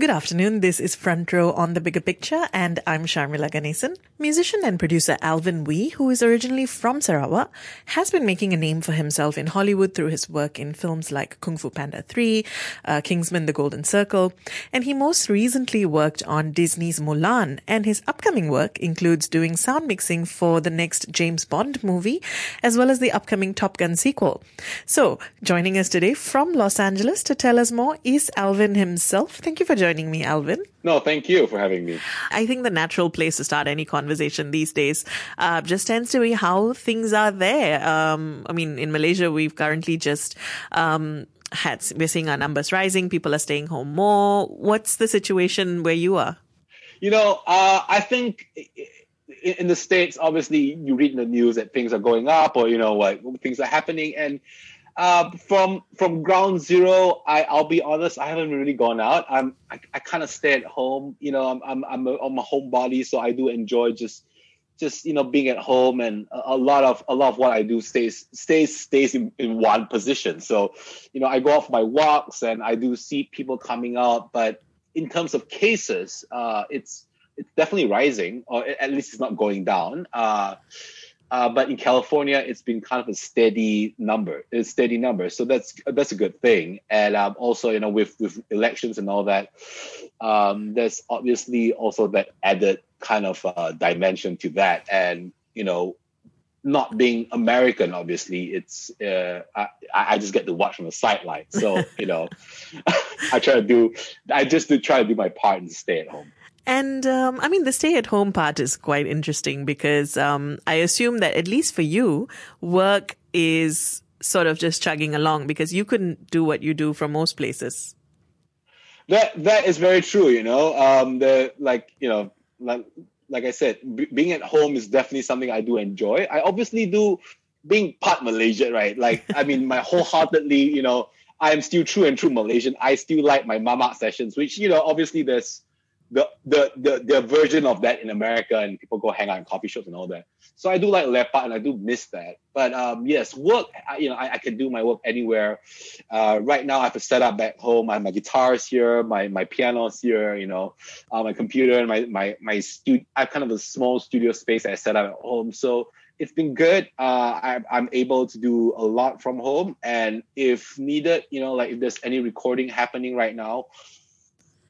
Good afternoon. This is Front Row on the Bigger Picture, and I'm Sharmila Ganesan. Musician and producer Alvin Wee, who is originally from Sarawak, has been making a name for himself in Hollywood through his work in films like Kung Fu Panda 3, uh, Kingsman The Golden Circle, and he most recently worked on Disney's Mulan, and his upcoming work includes doing sound mixing for the next James Bond movie, as well as the upcoming Top Gun sequel. So, joining us today from Los Angeles to tell us more is Alvin himself. Thank you for joining me, Alvin. No, thank you for having me. I think the natural place to start any conversation these days uh, just tends to be how things are there. Um, I mean, in Malaysia, we've currently just um, had we're seeing our numbers rising. People are staying home more. What's the situation where you are? You know, uh, I think in the states, obviously, you read in the news that things are going up, or you know, what things are happening, and uh, from from ground zero, I I'll be honest, I haven't really gone out. I'm I, I kind of stay at home. You know, I'm I'm I'm a, I'm a homebody, so I do enjoy just just you know being at home, and a, a, lot of a lot of what I do stays stays stays in, in one position. So, you know, I go off my walks and I do see people coming out, but in terms of cases, uh, it's it's definitely rising, or at least it's not going down. Uh, uh, but in California, it's been kind of a steady number, a steady number. So that's that's a good thing. And um, also, you know, with with elections and all that, um, there's obviously also that added kind of uh, dimension to that. And you know, not being American, obviously, it's uh, I, I just get to watch from the sideline. So you know, I try to do, I just do try to do my part and stay at home. And um, I mean, the stay at home part is quite interesting because um, I assume that at least for you, work is sort of just chugging along because you couldn't do what you do from most places. That that is very true. You know, um, the like you know like like I said, b- being at home is definitely something I do enjoy. I obviously do being part Malaysian, right? Like I mean, my wholeheartedly, you know, I am still true and true Malaysian. I still like my mamak sessions, which you know, obviously there's the, the the the version of that in America, and people go hang out in coffee shops and all that. So I do like lepak, and I do miss that. But um, yes, work. You know, I, I can do my work anywhere. Uh, right now, I have a setup back home. I have my guitars here, my my pianos here. You know, uh, my computer and my my my studio. I have kind of a small studio space I set up at home. So it's been good. Uh, I, I'm able to do a lot from home, and if needed, you know, like if there's any recording happening right now,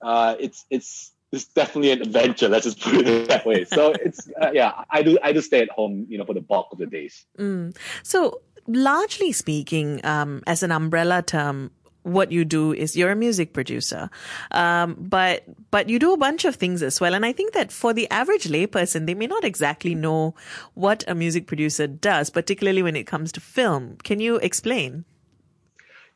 uh, it's it's it's definitely an adventure. Let's just put it that way. So it's uh, yeah, I do I do stay at home, you know, for the bulk of the days. Mm. So largely speaking, um, as an umbrella term, what you do is you're a music producer, um, but but you do a bunch of things as well. And I think that for the average layperson, they may not exactly know what a music producer does, particularly when it comes to film. Can you explain?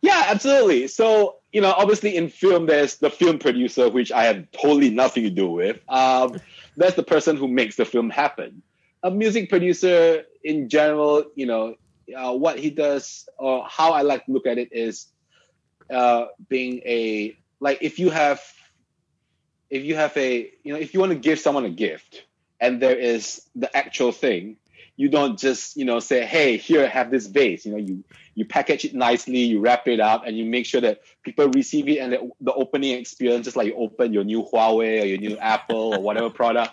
Yeah, absolutely. So, you know, obviously in film, there's the film producer, which I have totally nothing to do with. Um, that's the person who makes the film happen. A music producer, in general, you know, uh, what he does, or how I like to look at it, is uh, being a like if you have, if you have a, you know, if you want to give someone a gift, and there is the actual thing, you don't just you know say hey here have this vase. You know you you package it nicely you wrap it up and you make sure that people receive it and the, the opening experience just like you open your new huawei or your new apple or whatever product.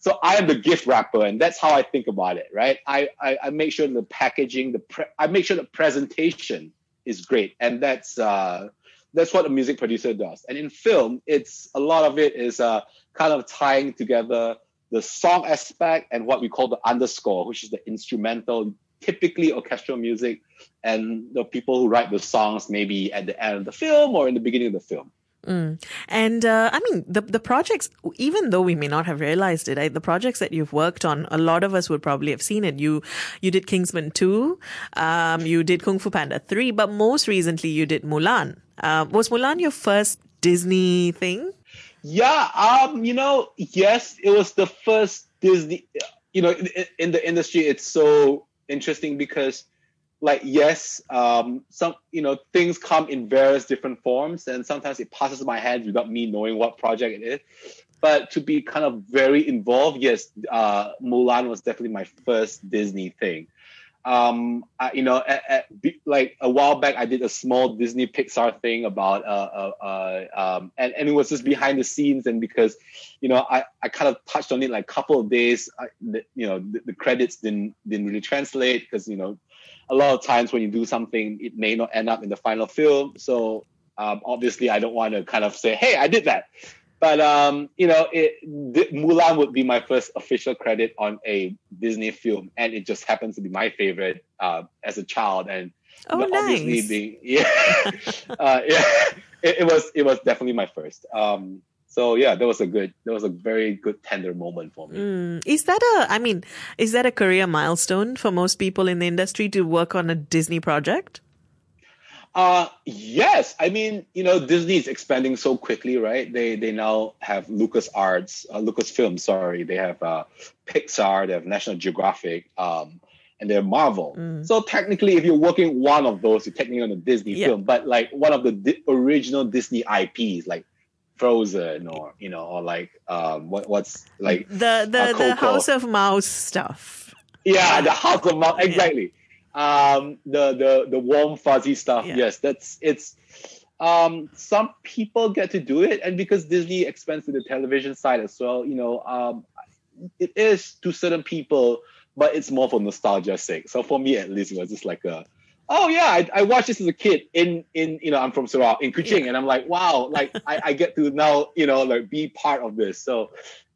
So i am the gift wrapper and that's how i think about it right? I i, I make sure the packaging the pre- i make sure the presentation is great and that's uh that's what a music producer does. And in film it's a lot of it is uh kind of tying together the song aspect and what we call the underscore, which is the instrumental, typically orchestral music, and the people who write the songs maybe at the end of the film or in the beginning of the film. Mm. And uh, I mean, the the projects, even though we may not have realized it, I, the projects that you've worked on, a lot of us would probably have seen it. You you did Kingsman two, um, you did Kung Fu Panda three, but most recently you did Mulan. Uh, was Mulan your first Disney thing? Yeah, um, you know, yes, it was the first Disney. You know, in, in the industry, it's so interesting because, like, yes, um, some you know things come in various different forms, and sometimes it passes my head without me knowing what project it is. but to be kind of very involved, yes, uh, Mulan was definitely my first Disney thing. Um, I, you know, at, at, like a while back, I did a small Disney Pixar thing about, uh, uh, uh, um, and, and it was just behind the scenes. And because, you know, I, I kind of touched on it like a couple of days, I, the, you know, the, the credits didn't, didn't really translate because, you know, a lot of times when you do something, it may not end up in the final film. So um, obviously, I don't want to kind of say, "Hey, I did that." But um, you know, it, Mulan would be my first official credit on a Disney film, and it just happens to be my favorite uh, as a child. And oh, nice. obviously, being yeah, uh, yeah, it, it, was it was definitely my first. Um, so yeah, that was a good, that was a very good tender moment for me. Mm. Is that a, I mean, is that a career milestone for most people in the industry to work on a Disney project? Uh yes. I mean, you know, Disney is expanding so quickly, right? They they now have Lucas Arts, uh, Lucasfilm, sorry. They have uh, Pixar, they have National Geographic, um, and they're Marvel. Mm. So technically, if you're working one of those, you're technically on a Disney yeah. film. But like one of the di- original Disney IPs, like Frozen or you know, or like um, what what's like the the, the House of Mouse stuff. Yeah, the House of Mouse exactly. Yeah. Um, the the the warm fuzzy stuff. Yeah. Yes, that's it's. Um, some people get to do it, and because Disney expands to the television side as well, you know, um, it is to certain people, but it's more for nostalgia's sake. So for me, at least, it was just like a oh yeah, I, I, watched this as a kid in in you know I'm from Sarawak in Kuching, yeah. and I'm like wow, like I, I get to now you know like be part of this. So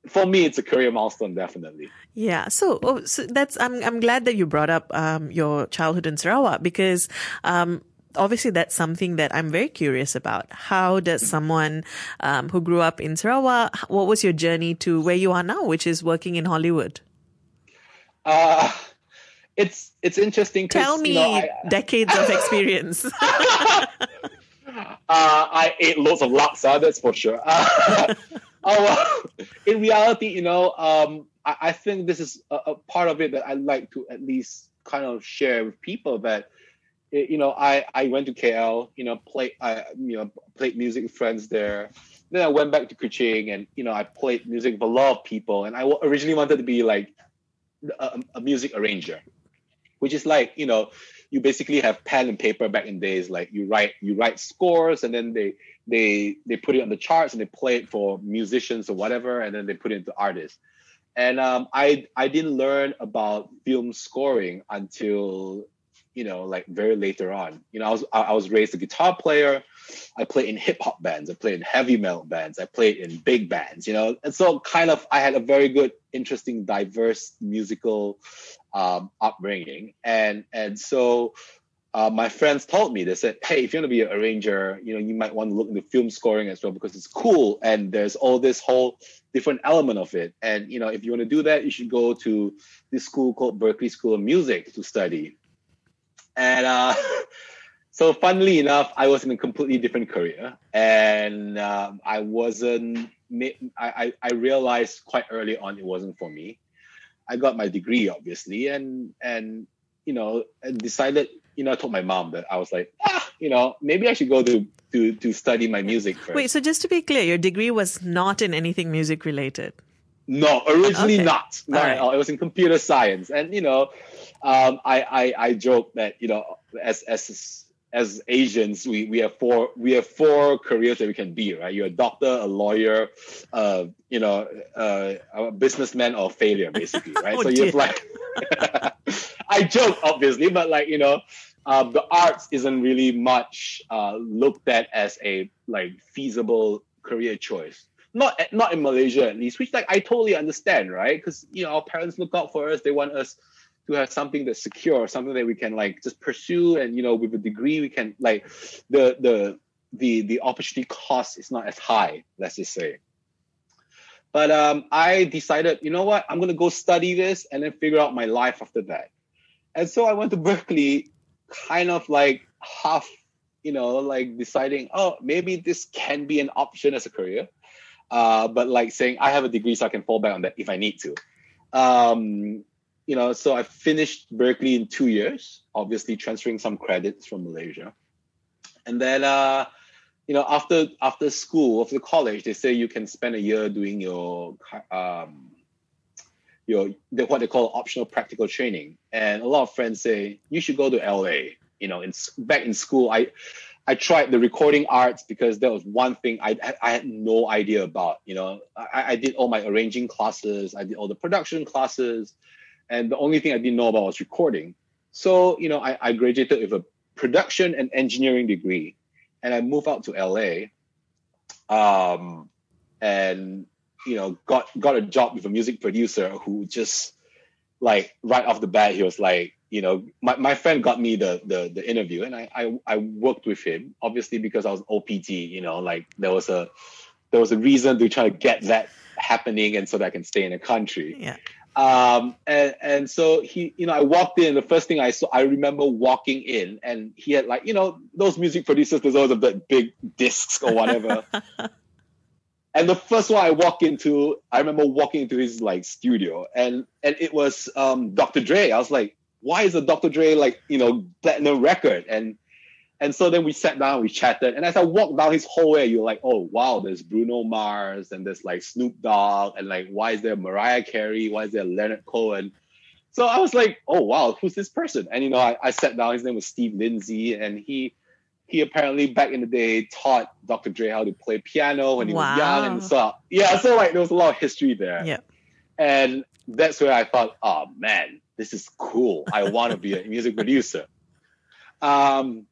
for me, it's a career milestone, definitely. Yeah. So, oh, so that's I'm I'm glad that you brought up um, your childhood in Sarawak because. Um, obviously, that's something that I'm very curious about. How does someone um, who grew up in Sarawak, what was your journey to where you are now, which is working in Hollywood? Uh, it's it's interesting. Tell me you know, I, decades of experience. uh, I ate lots of laksa, that's for sure. Uh, oh, in reality, you know, um, I, I, think this is a, a, part of it that I like to at least kind of share with people that, you know, I, I went to KL, you know, play, I, you know, played music with friends there. Then I went back to Kuching and, you know, I played music with a lot of people. And I originally wanted to be like a, a music arranger which is like you know you basically have pen and paper back in days. Like you write you write scores and then they they they put it on the charts and they play it for musicians or whatever and then they put it into artists. And um, i i didn't learn about film scoring until you know like very later on. You know i was i was raised a guitar player. I played in hip hop bands, I played in heavy metal bands, I played in big bands, you know, and so kind of I had a very good, interesting, diverse musical um, upbringing, and and so. Uh, my friends told me they said, "Hey, if you want to be an arranger, you know, you might want to look into film scoring as well because it's cool and there's all this whole different element of it. And you know, if you want to do that, you should go to this school called Berklee School of Music to study." And uh, so funnily enough, I was in a completely different career, and um, I wasn't. I, I realized quite early on it wasn't for me. I got my degree, obviously, and and you know decided. You know, I told my mom that I was like, ah, you know, maybe I should go to to to study my music first. Wait, so just to be clear, your degree was not in anything music related. No, originally okay. not. Not right. at all. It was in computer science, and you know, um, I, I I joke that you know, as as as Asians, we, we have four we have four careers that we can be, right? You're a doctor, a lawyer, uh, you know, uh, a businessman or failure, basically, right? oh, so you're like, I joke, obviously, but like you know, uh, the arts isn't really much uh, looked at as a like feasible career choice. Not not in Malaysia at least, which like I totally understand, right? Because you know our parents look out for us; they want us to have something that's secure, something that we can like just pursue, and you know, with a degree, we can like the the the the opportunity cost is not as high. Let's just say. But um, I decided, you know what, I'm gonna go study this and then figure out my life after that. And so I went to Berklee, kind of like half, you know, like deciding, oh, maybe this can be an option as a career. Uh, but like saying I have a degree, so I can fall back on that if I need to. Um, you know, so I finished Berklee in two years, obviously transferring some credits from Malaysia. And then uh, you know, after after school, after college, they say you can spend a year doing your um, your what they call optional practical training. And a lot of friends say you should go to LA. You know, in back in school, I I tried the recording arts because that was one thing I I had no idea about. You know, I, I did all my arranging classes, I did all the production classes, and the only thing I didn't know about was recording. So you know, I, I graduated with a production and engineering degree and I moved out to LA, um, and you know got got a job with a music producer who just like right off the bat he was like you know my, my friend got me the, the the interview and I, I I worked with him obviously because I was OPT you know like there was a there was a reason to try to get that happening and so that I can stay in the country yeah um, and, and so he, you know, I walked in. The first thing I saw, I remember walking in, and he had like, you know, those music producers. There's always the big discs or whatever. and the first one I walked into, I remember walking into his like studio, and and it was um, Dr. Dre. I was like, why is a Dr. Dre like, you know, platinum record? And and so then we sat down, we chatted, and as I walked down his hallway, you're like, oh wow, there's Bruno Mars and there's like Snoop Dogg, and like why is there Mariah Carey? Why is there Leonard Cohen? So I was like, oh wow, who's this person? And you know, I, I sat down. His name was Steve Lindsay, and he he apparently back in the day taught Dr. Dre how to play piano when he wow. was young, and so yeah, so like there was a lot of history there. Yeah, and that's where I thought, oh man, this is cool. I want to be a music producer. Um,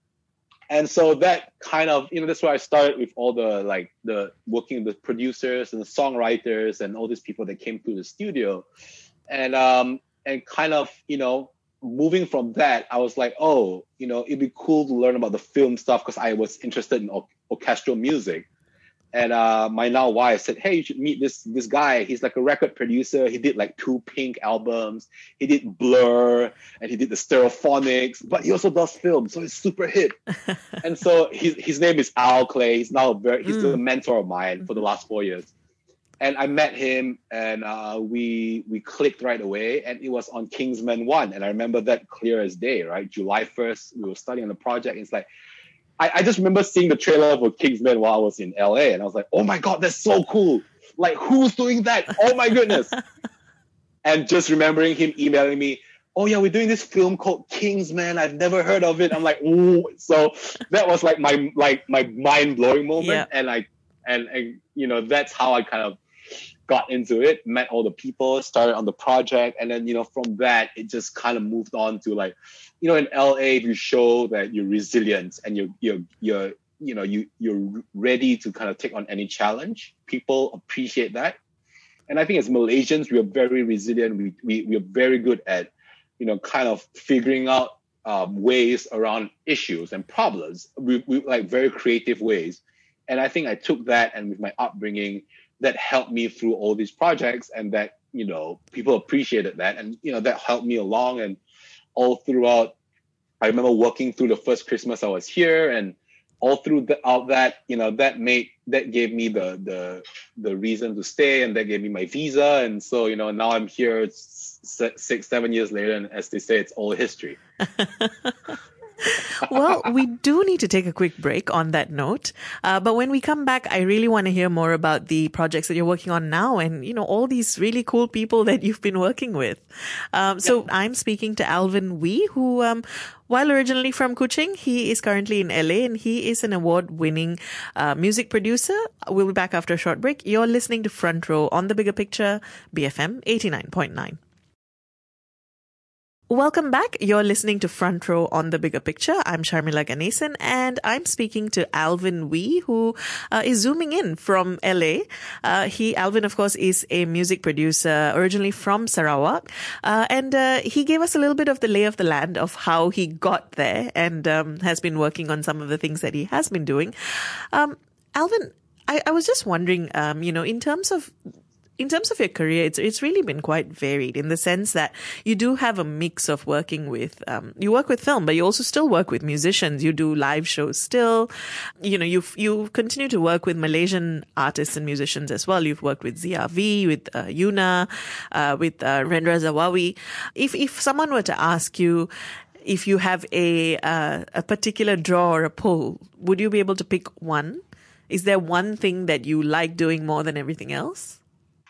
and so that kind of you know that's where i started with all the like the working with producers and the songwriters and all these people that came through the studio. And um and kind of you know moving from that i was like oh you know it'd be cool to learn about the film stuff because i was interested in or- orchestral music and uh, my now wife said, "Hey, you should meet this this guy. He's like a record producer. He did like two Pink albums. He did Blur, and he did the Stereophonics. But he also does film, so it's super hit. and so his his name is Al Clay. He's now a very he's mm. a mentor of mine for the last four years. And I met him, and uh, we we clicked right away. And it was on Kingsman One, and I remember that clear as day. Right, July first, we were studying on the project. It's like I, I just remember seeing the trailer for Kingsman while I was in LA, and I was like, oh my god, that's so cool! Like, who's doing that? Oh my goodness! and just remembering him emailing me, oh yeah, we're doing this film called Kingsman. I've never heard of it. I'm like, ooh. So that was like my like my mind blowing moment, yeah. and like and, and you know that's how I kind of got into it, met all the people, started on the project, and then you know from that it just kind of moved on to like, you know, in LA if you show that you're resilient and you're you're you're you know you you're ready to kind of take on any challenge. People appreciate that, and I think as Malaysians we are very resilient. We we we are very good at you know kind of figuring out um, ways around issues and problems. We, we like very creative ways, and I think I took that and with my upbringing that helped me through all these projects and that you know people appreciated that and you know that helped me along and all throughout. I remember working through the first christmas i was here and all through the, all that you know that made that gave me the the the reason to stay and that gave me my visa. And so you know now i'm here six seven years later and as they say it's all history well, we do need to take a quick break on that note. Uh, but when we come back, I really want to hear more about the projects that you're working on now and, you know, all these really cool people that you've been working with. Um, so yeah. I'm speaking to Alvin Wee, who, um, while originally from Kuching, he is currently in LA and he is an award winning uh, music producer. We'll be back after a short break. You're listening to Front Row on the Bigger Picture, BFM 89.9. Welcome back. You're listening to Front Row on the Bigger Picture. I'm Sharmila Ganesan and I'm speaking to Alvin Wee, who uh, is zooming in from LA. Uh, he, Alvin, of course, is a music producer originally from Sarawak. Uh, and uh, he gave us a little bit of the lay of the land of how he got there and um, has been working on some of the things that he has been doing. Um, Alvin, I, I, was just wondering, um, you know, in terms of in terms of your career, it's it's really been quite varied in the sense that you do have a mix of working with um, you work with film, but you also still work with musicians. You do live shows still. You know, you you continue to work with Malaysian artists and musicians as well. You've worked with Zee Avi, with uh, Yuna, uh, with uh, Rendra Zawawi. If if someone were to ask you, if you have a uh, a particular draw or a pull, would you be able to pick one? Is there one thing that you like doing more than everything else?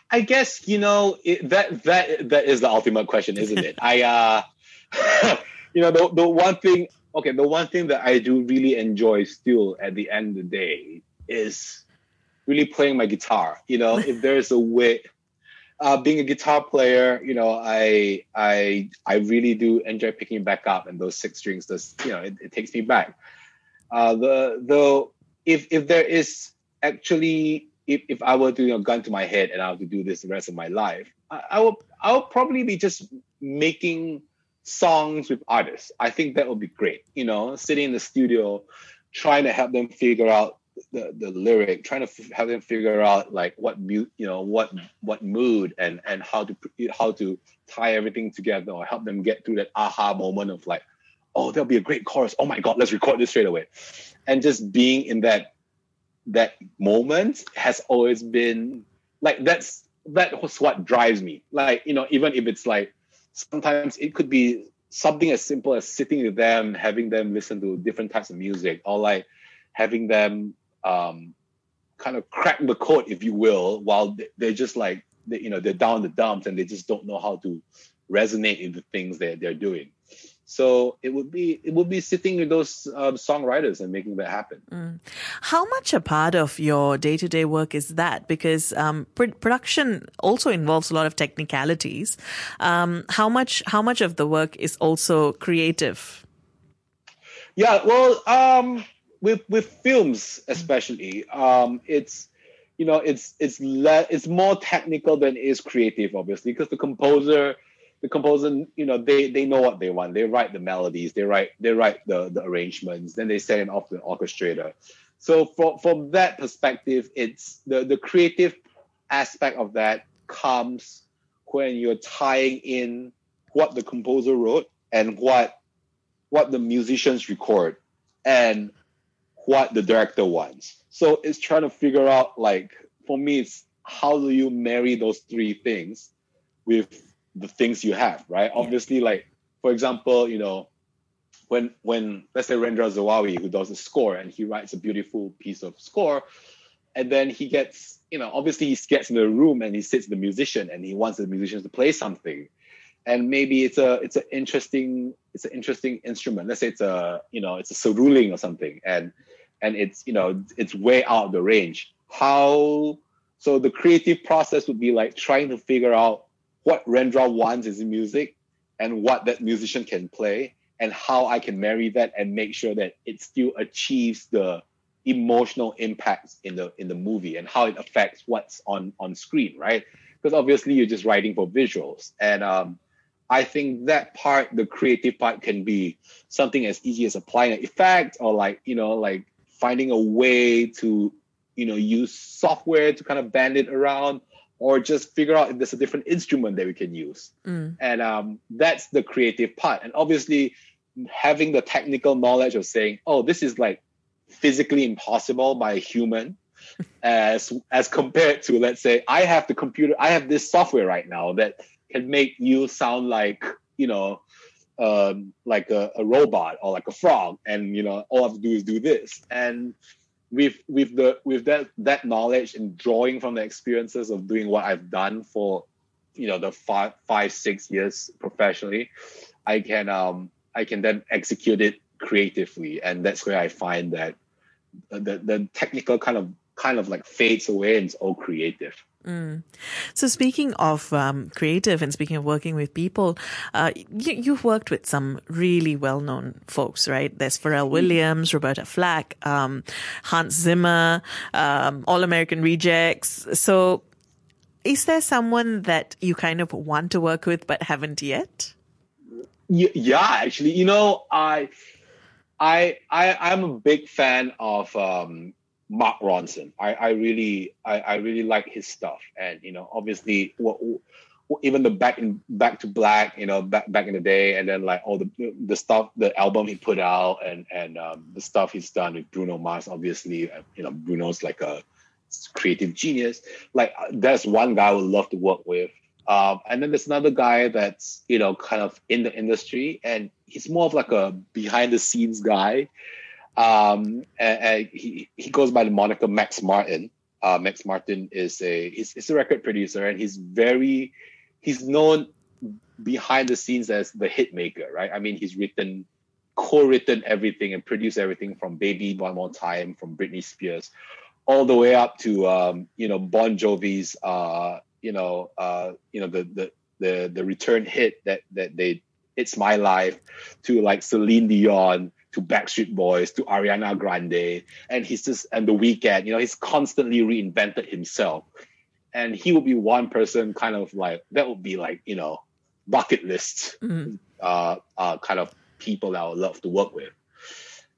I guess you know it, that that that is the ultimate question, isn't it? I uh, you know the the one thing. Okay, the one thing that I do really enjoy still at the end of the day is really playing my guitar. You know, if there's a way, uh, being a guitar player, you know, I I I really do enjoy picking back up, and those six strings, does you know, it, it takes me back. Uh, the the if if there is actually if, if I were to you know, gun to my head and I have to do this the rest of my life, I, I will I will probably be just making songs with artists. I think that would be great. You know, sitting in the studio, trying to help them figure out the, the lyric, trying to f- have them figure out like what you know, what what mood and and how to how to tie everything together or help them get through that aha moment of like, oh, there'll be a great chorus. Oh my god, let's record this straight away, and just being in that that moment has always been like that's that was what drives me. Like you know, even if it's like sometimes it could be something as simple as sitting with them, having them listen to different types of music, or like having them um, kind of crack the code, if you will, while they're just like they, you know they're down the dumps and they just don't know how to resonate in the things that they're doing. So it would be it would be sitting with those um, songwriters and making that happen. Mm. How much a part of your day to day work is that? Because um, pr- production also involves a lot of technicalities. Um, how much how much of the work is also creative? Yeah, well, um, with with films especially, um, it's you know it's it's le- it's more technical than it is creative, obviously, because the composer the composer, you know, they they know what they want. They write the melodies, they write they write the the arrangements, then they send it off to the orchestrator. So from from that perspective, it's the the creative aspect of that comes when you're tying in what the composer wrote and what what the musicians record and what the director wants. So it's trying to figure out like for me it's how do you marry those three things with the things you have, right? Yeah. Obviously, like for example, you know, when when let's say Rendra Zawawi, who does the score, and he writes a beautiful piece of score, and then he gets, you know, obviously he gets in the room and he sits the musician and he wants the musicians to play something, and maybe it's a it's an interesting it's an interesting instrument. Let's say it's a you know it's a seruling or something, and and it's you know it's way out of the range. How so the creative process would be like trying to figure out what Rendra wants is music and what that musician can play and how I can marry that and make sure that it still achieves the emotional impacts in the in the movie and how it affects what's on on screen, right? Because obviously you're just writing for visuals, and um, I think that part, the creative part, can be something as easy as applying an effect or like you know like finding a way to you know use software to kind of bend it around or just figure out if there's a different instrument that we can use. Mm. And um, that's the creative part. And obviously, having the technical knowledge of saying, oh, this is like physically impossible by a human. as as compared to let's say I have the computer, I have this software right now that can make you sound like you know um, like a, a robot or like a frog, and you know all I have to do is do this. And with with the with that that knowledge and drawing from the experiences of doing what I've done for you know the five five six years professionally, I can um I can then execute it creatively, and that's where I find that the the technical kind of kind of like fades away and it's all creative. Mm. So, speaking of um, creative and speaking of working with people, uh, you, have worked with some really well known folks, right? There's Pharrell Williams, Roberta Flack, um, Hans Zimmer, um, All American Rejects. So, is there someone that you kind of want to work with but haven't yet? Yeah, actually, you know, I, I, I, I'm a big fan of um, Mark Ronson. I, I really I, I really like his stuff, and you know, obviously, what, even the back in Back to Black, you know, back back in the day, and then like all the the stuff, the album he put out, and and um, the stuff he's done with Bruno Mars. Obviously, uh, you know, Bruno's like a creative genius. Like that's one guy I would love to work with. Um, and then there's another guy that's you know kind of in the industry, and he's more of like a behind the scenes guy. Um, and, and he he goes by the moniker Max Martin. Uh, Max Martin is a he's, he's a record producer, and he's very he's known behind the scenes as the hit maker, right? I mean, he's written co-written everything and produced everything from Baby One More Time, from Britney Spears, all the way up to um, you know Bon Jovi's uh, you know uh, you know the the the the return hit that that they it's my life to like Celine Dion to Backstreet Boys to Ariana Grande and he's just and the Weeknd you know he's constantly reinvented himself and he would be one person kind of like that would be like you know bucket list Mm. uh, uh kind of people that I would love to work with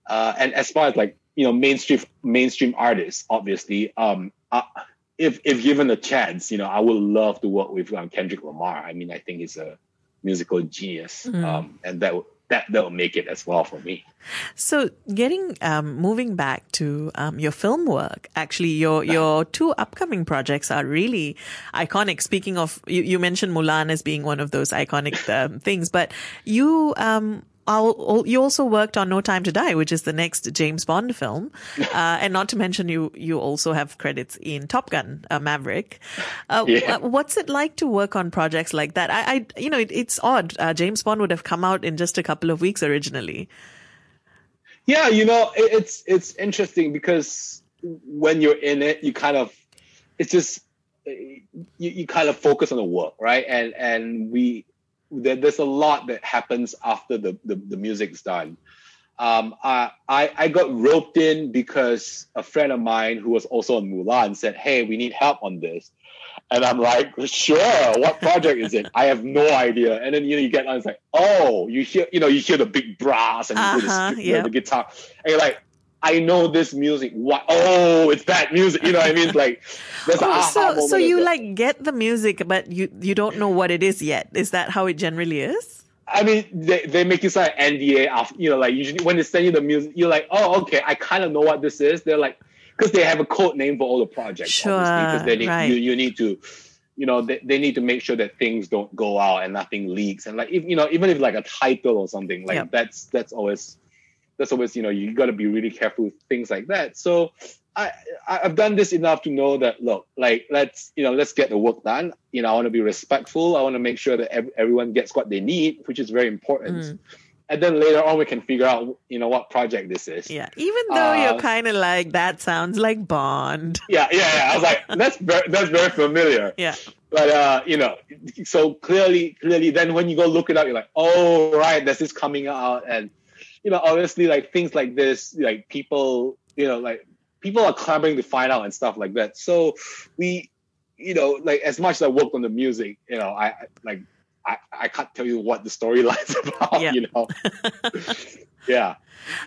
uh, and as far as like you know mainstream mainstream artists obviously um uh, if if given a chance you know i would love to work with um, kendrick lamar i mean i think he's a musical genius Mm. um and that that will make it as well for me So, getting um, moving back to um, your film work, actually, your your two upcoming projects are really iconic. Speaking of, you, you mentioned Mulan as being one of those iconic um, things, but you al- you also worked on No Time to Die, which is the next James Bond film, uh, and not to mention you you also have credits in Top Gun uh, Maverick. Uh, Yeah. What's it like to work on projects like that? I, I you know, it, it's odd. Uh, James Bond would have come out in just a couple of weeks originally. yeah you know it, it's it's interesting because when you're in it you kind of it's just you, you kind of focus on the work right and and we there, there's a lot that happens after the the, the music's done um, I, I I got roped in because a friend of mine who was also on Mulan said, "Hey, we need help on this," and I'm like, "Sure, what project is it?" I have no idea. And then you know you get on, it's like, "Oh, you hear you know you hear the big brass and you hear the, Uh-huh, string- you know, yeah. the guitar, and you're like." I know this music. What? Oh, it's that music. You know what I mean? Like, Oh, so so you like get the music, but you you don't know what it is yet. Is that how it generally is? I mean, they, they make you sign an NDA after, you know, like usually when they send you the music, you're like, oh, okay, I kind of know what this is. They're like, because they have a code name for all the projects, Sure, because they need, right. you, you need to, you know, they, they need to make sure that things don't go out and nothing leaks. And like, if, you know, even if like a title or something, like Yep. that's, that's always, that's always, you know, you got to be really careful with things like that. So I, I- I've done this enough to know that, look, like, let's, you know, let's get the work done. You know, I want to be respectful. I want to make sure that ev- everyone gets what they need, which is very important. Mm. And then later on, we can figure out, you know, what project this is. Yeah, even though you're Uh, kind of like that sounds like Bond. yeah, yeah. yeah. I was like, that's very, that's very familiar. Yeah, But uh, you know, so clearly, clearly, then when you go look it up, you're like, oh right, this is coming out, and you know, obviously, like things like this, like people, you know, like people are clamoring to find out and stuff like that. So we, you know, like as much as I worked on the music, you know, I like I, I can't tell you what the storyline's about, Yeah. you know. yeah.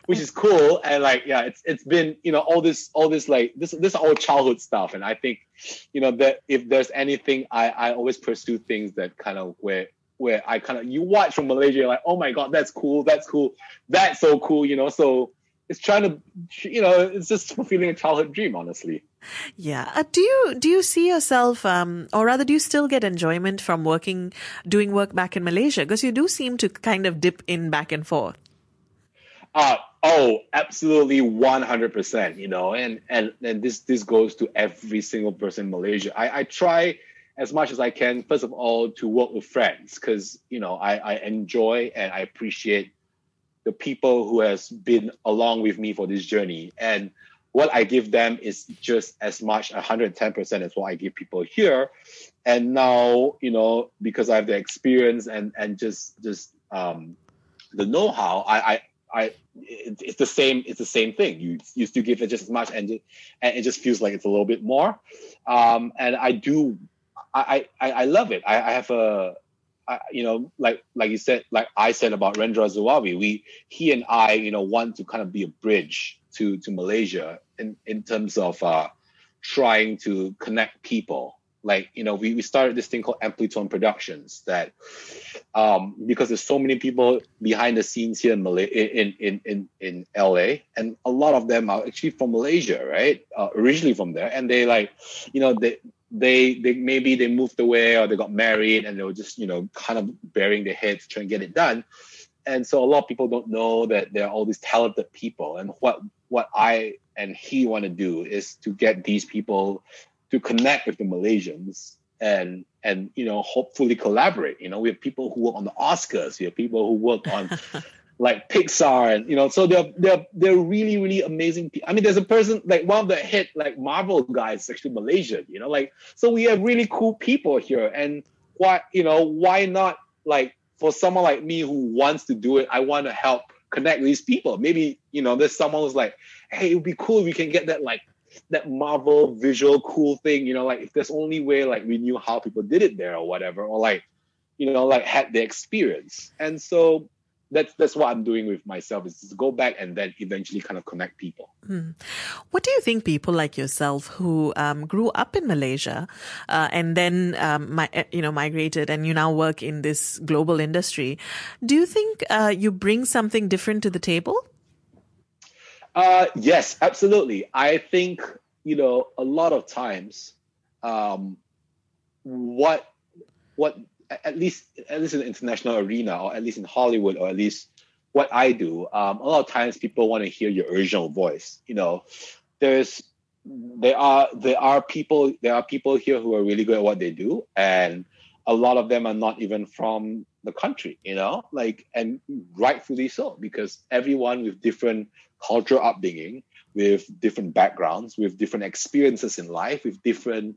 Which is cool. And like, yeah, it's it's been, you know, all this all this like this this all childhood stuff. And I think, you know, that if there's anything I, I always pursue things that kind of where where I kind of you watch from Malaysia, you're like, oh my god, that's cool, that's cool, that's so cool, you know. So it's trying to you know, it's just fulfilling a childhood dream, honestly. yeah. Uh, do you do you see yourself, um, or rather, do you still get enjoyment from working, doing work back in Malaysia? Because you do seem to kind of dip in back and forth. Uh oh, absolutely one hundred percent. You know, and and and this this goes to every single person in Malaysia. I I try as much as I can. First of all, to work with friends because you know I I enjoy and I appreciate the people who has been along with me for this journey. And what I give them is just as much 110% as what I give people here. And now you know because I have the experience and and just just um the know-how I I I it, it's the same it's the same thing. You you still give it just as much and and it just feels like it's a little bit more. Um and I do I I, I love it. I, I have a I, you know like like you said like I said about Rendra Zawawi we he and I you know want to kind of be a bridge to to Malaysia in in terms of uh trying to connect people. Like you know we, we started this thing called amplitone productions that um because there's so many people behind the scenes here in Malay in in in in LA and a lot of them are actually from Malaysia right? Uh, originally from there and they like you know they they they maybe they moved away or they got married and they were just you know kind of burying their heads trying to get it done. And so a lot of people don't know that there are all these talented people. And what what i and he want to do is to get these people to connect with the malaysians and and you know hopefully collaborate. You know we have people who work on the oscars. We have people who work on like Pixar and you know, so they're they're they're really really amazing. I mean, there's a person like one of the hit like Marvel guys actually Malaysian. You know, like so we have really cool people here, and why you know why not like for someone like me who wants to do it, I want to help connect these people. Maybe you know, there's someone who's like, hey, it would be cool if we can get that like that Marvel visual cool thing. You know, like if there's only way like we knew how people did it there or whatever, or like you know, like had the experience, and so that's that's what I'm doing with myself is to go back and then eventually kind of connect people. Hmm. What do you think people like yourself who um, grew up in Malaysia uh, and then um, my, eh, you know migrated and you now work in this global industry? Do you think uh, you bring something different to the table? Uh, yes, absolutely. I think you know a lot of times um, what what at least at least in the international arena, or at least in Hollywood, or at least what I do, um, a lot of times people want to hear your original voice. You know, there's there are there are people there are people here who are really good at what they do, and a lot of them are not even from the country. You know, like and rightfully so because everyone with different cultural upbringing, with different backgrounds, with different experiences in life, with different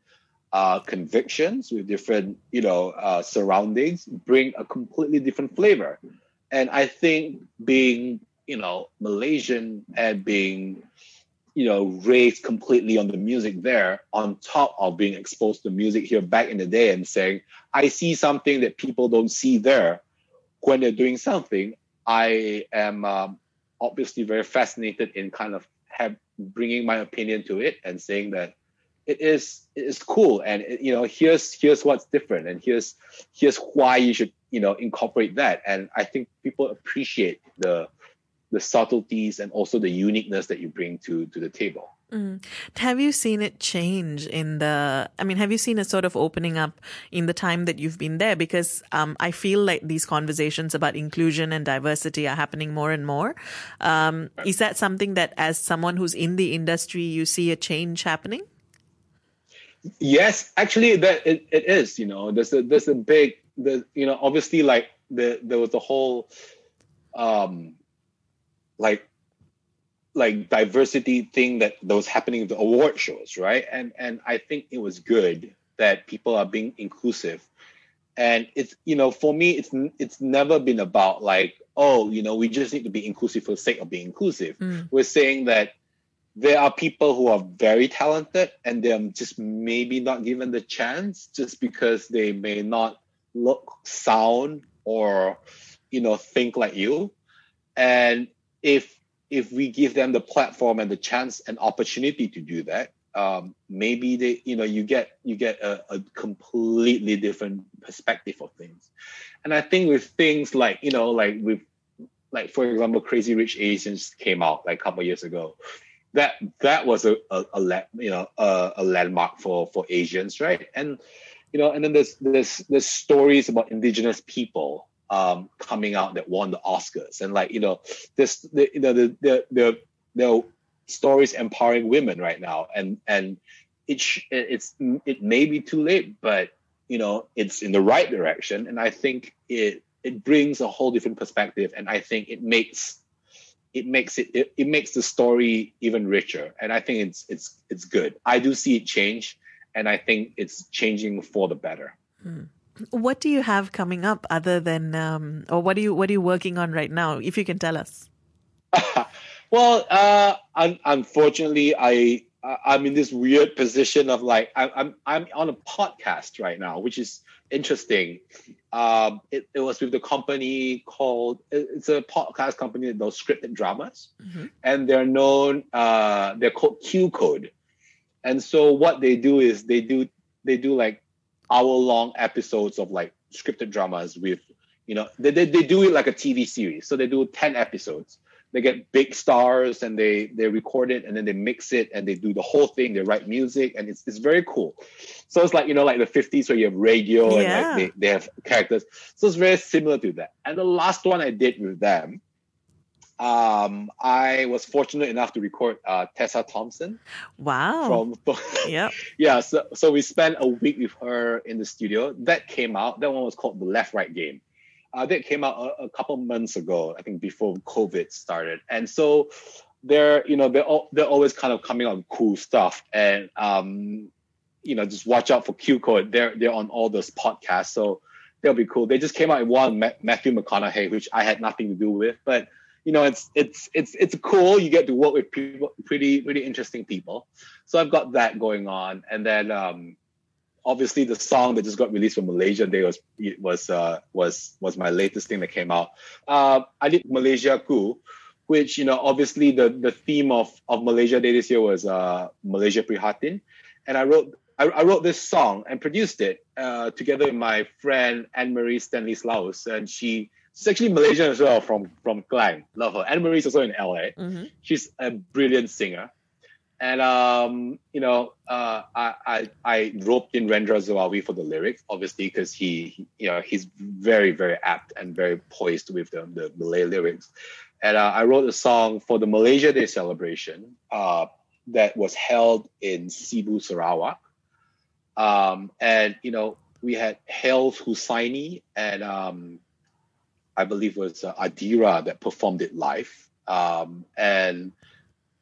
uh, convictions, with different, you know, uh, surroundings, bring a completely different flavor. And I think being, you know, Malaysian and being, you know, raised completely on the music there, on top of being exposed to music here back in the day, and saying, I see something that people don't see there when they're doing something. I am um, obviously very fascinated in kind of have, bringing my opinion to it and saying that it is it is cool and you know here's here's what's different and here's here's why you should you know incorporate that and i think people appreciate the the subtleties and also the uniqueness that you bring to to the table Mm. Have you seen it change in the? I mean, have you seen a sort of opening up in the time that you've been there? Because um, I feel like these conversations about inclusion and diversity are happening more and more. Um, is that something that, as someone who's in the industry, you see a change happening? Yes, actually, that it, it is. You know, there's a there's a big the you know obviously like the there was the whole um like like diversity thing that, that was happening with the award shows, right? And and I think it was good that people are being inclusive. And it's you know for me it's it's never been about like oh you know we just need to be inclusive for the sake of being inclusive. Mm. We're saying that there are people who are very talented and they're just maybe not given the chance just because they may not look sound or you know think like you. And if if we give them the platform and the chance and opportunity to do that um, maybe they you know you get you get a, a completely different perspective of things. And i think with things like you know like with like for example crazy rich asians came out like a couple years ago that that was a, a, a you know a, a, landmark for for Asians, right? And you know, and then there's there's there's stories about indigenous people um, coming out that won the Oscars, and like you know, this the you know the the the, the stories empowering women right now, and and it it's it may be too late, but you know, it's in the right direction, and I think it it brings a whole different perspective, and I think it makes it makes it, it, it makes the story even richer and i think it's it's it's good i do see it change and i think it's changing for the better hmm. what do you have coming up other than um, or what are you what are you working on right now if you can tell us well uh un- unfortunately i i'm in this weird position of like I'm, I'm i'm on a podcast right now which is interesting. Um, it, it, was with the company called it's a podcast company that does scripted dramas, mm-hmm. and they're known uh, they're called Q Code. And so what they do is they do they do like hour long episodes of like scripted dramas with you know they, they, they do it like a TV series. So they do 10 episodes they get big stars and they they record it and then they mix it and they do the whole thing. They write music and it's it's very cool. So it's like you know like the 50s where you have radio Yeah. and like they, they have characters. So it's very similar to that. And the last one I did with them, um, I was fortunate enough to record uh, Tessa Thompson Wow. from Yep. yeah. So so we spent a week with her in the studio. That came out. That one was called the Left Right Game. Uh, that came out a, a couple months ago. I think before COVID started. And so they're you know they're all, they're always kind of coming out with cool stuff. And um, you know just watch out for Q Code. They're they're on all those podcasts. So they'll be cool. They just came out with one Ma- Matthew McConaughey, which I had nothing to do with, but you know it's it's it's it's cool. You get to work with people, pretty pretty interesting people. So I've got that going on, and then um, obviously the song that just got released from Malaysia Day was it was uh, was was my latest thing that came out. Uh, I did Malaysia Ku, which you know obviously the the theme of of Malaysia Day this year was uh, Malaysia Prihatin, and I wrote. I, I wrote this song and produced it uh, together with my friend Anne Marie Stanley Slaus, and she she's actually Malaysian as well from from Klang. Love her. Anne Marie's also in LA hmm she's a brilliant singer. And um, you know, uh, I, I I roped in Rendra Zawawi for the lyrics, obviously, because he, he, you know, he's very very apt and very poised with the, the Malay lyrics. And uh, I wrote a song for the Malaysia Day celebration uh, that was held in Sibu, Sarawak. Um, and you know, we had Hael Husaini and um, I believe it was uh, Adira that performed it live. Um, and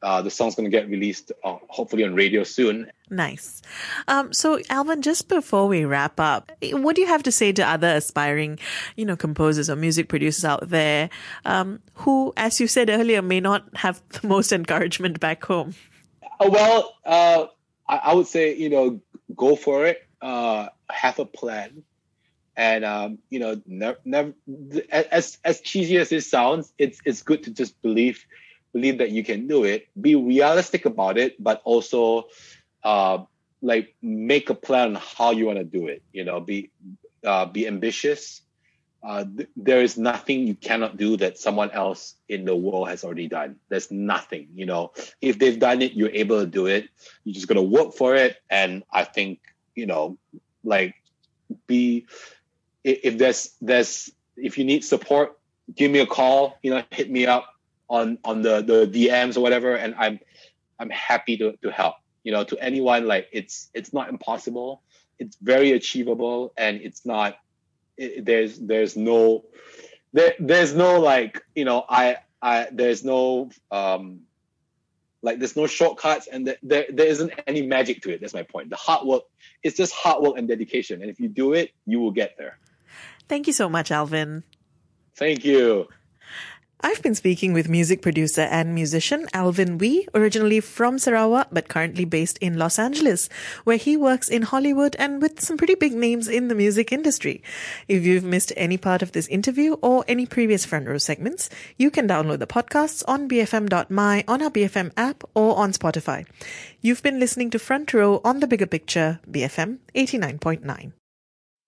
uh, the song's going to get released uh, hopefully on radio soon. Nice. Um, so, Alvin, just before we wrap up, what do you have to say to other aspiring, you know, composers or music producers out there um, who, as you said earlier, may not have the most encouragement back home? Uh, well, uh, I, I would say you know go for it. Uh, have a plan, and um, you know never, never as as cheesy as it sounds, it's it's good to just believe believe that you can do it. Be realistic about it, but also uh, like make a plan on how you want to do it. You know, be uh, be ambitious. Uh, th- there is nothing you cannot do that someone else in the world has already done. There's nothing, you know. If they've done it, you're able to do it. You're just gonna work for it, and I think you know, like, be if there's there's if you need support, give me a call. You know, hit me up on on the the DMs or whatever, and I'm I'm happy to to help. You know, to anyone like it's it's not impossible. It's very achievable, and it's not. It, there's there's no there there's no like you know I I there's no um like there's no shortcuts and there, there there isn't any magic to it. That's my point. The hard work it's just hard work and dedication, and if you do it, you will get there. Thank you so much, Alvin. Thank you. I've been speaking with music producer and musician Alvin Wee, originally from Sarawak but currently based in Los Angeles, where he works in Hollywood and with some pretty big names in the music industry. If you've missed any part of this interview or any previous front row segments, you can download the podcasts on bfm.my, on our BFM app, or on Spotify. You've been listening to Front Row on the Bigger Picture, BFM 89.9.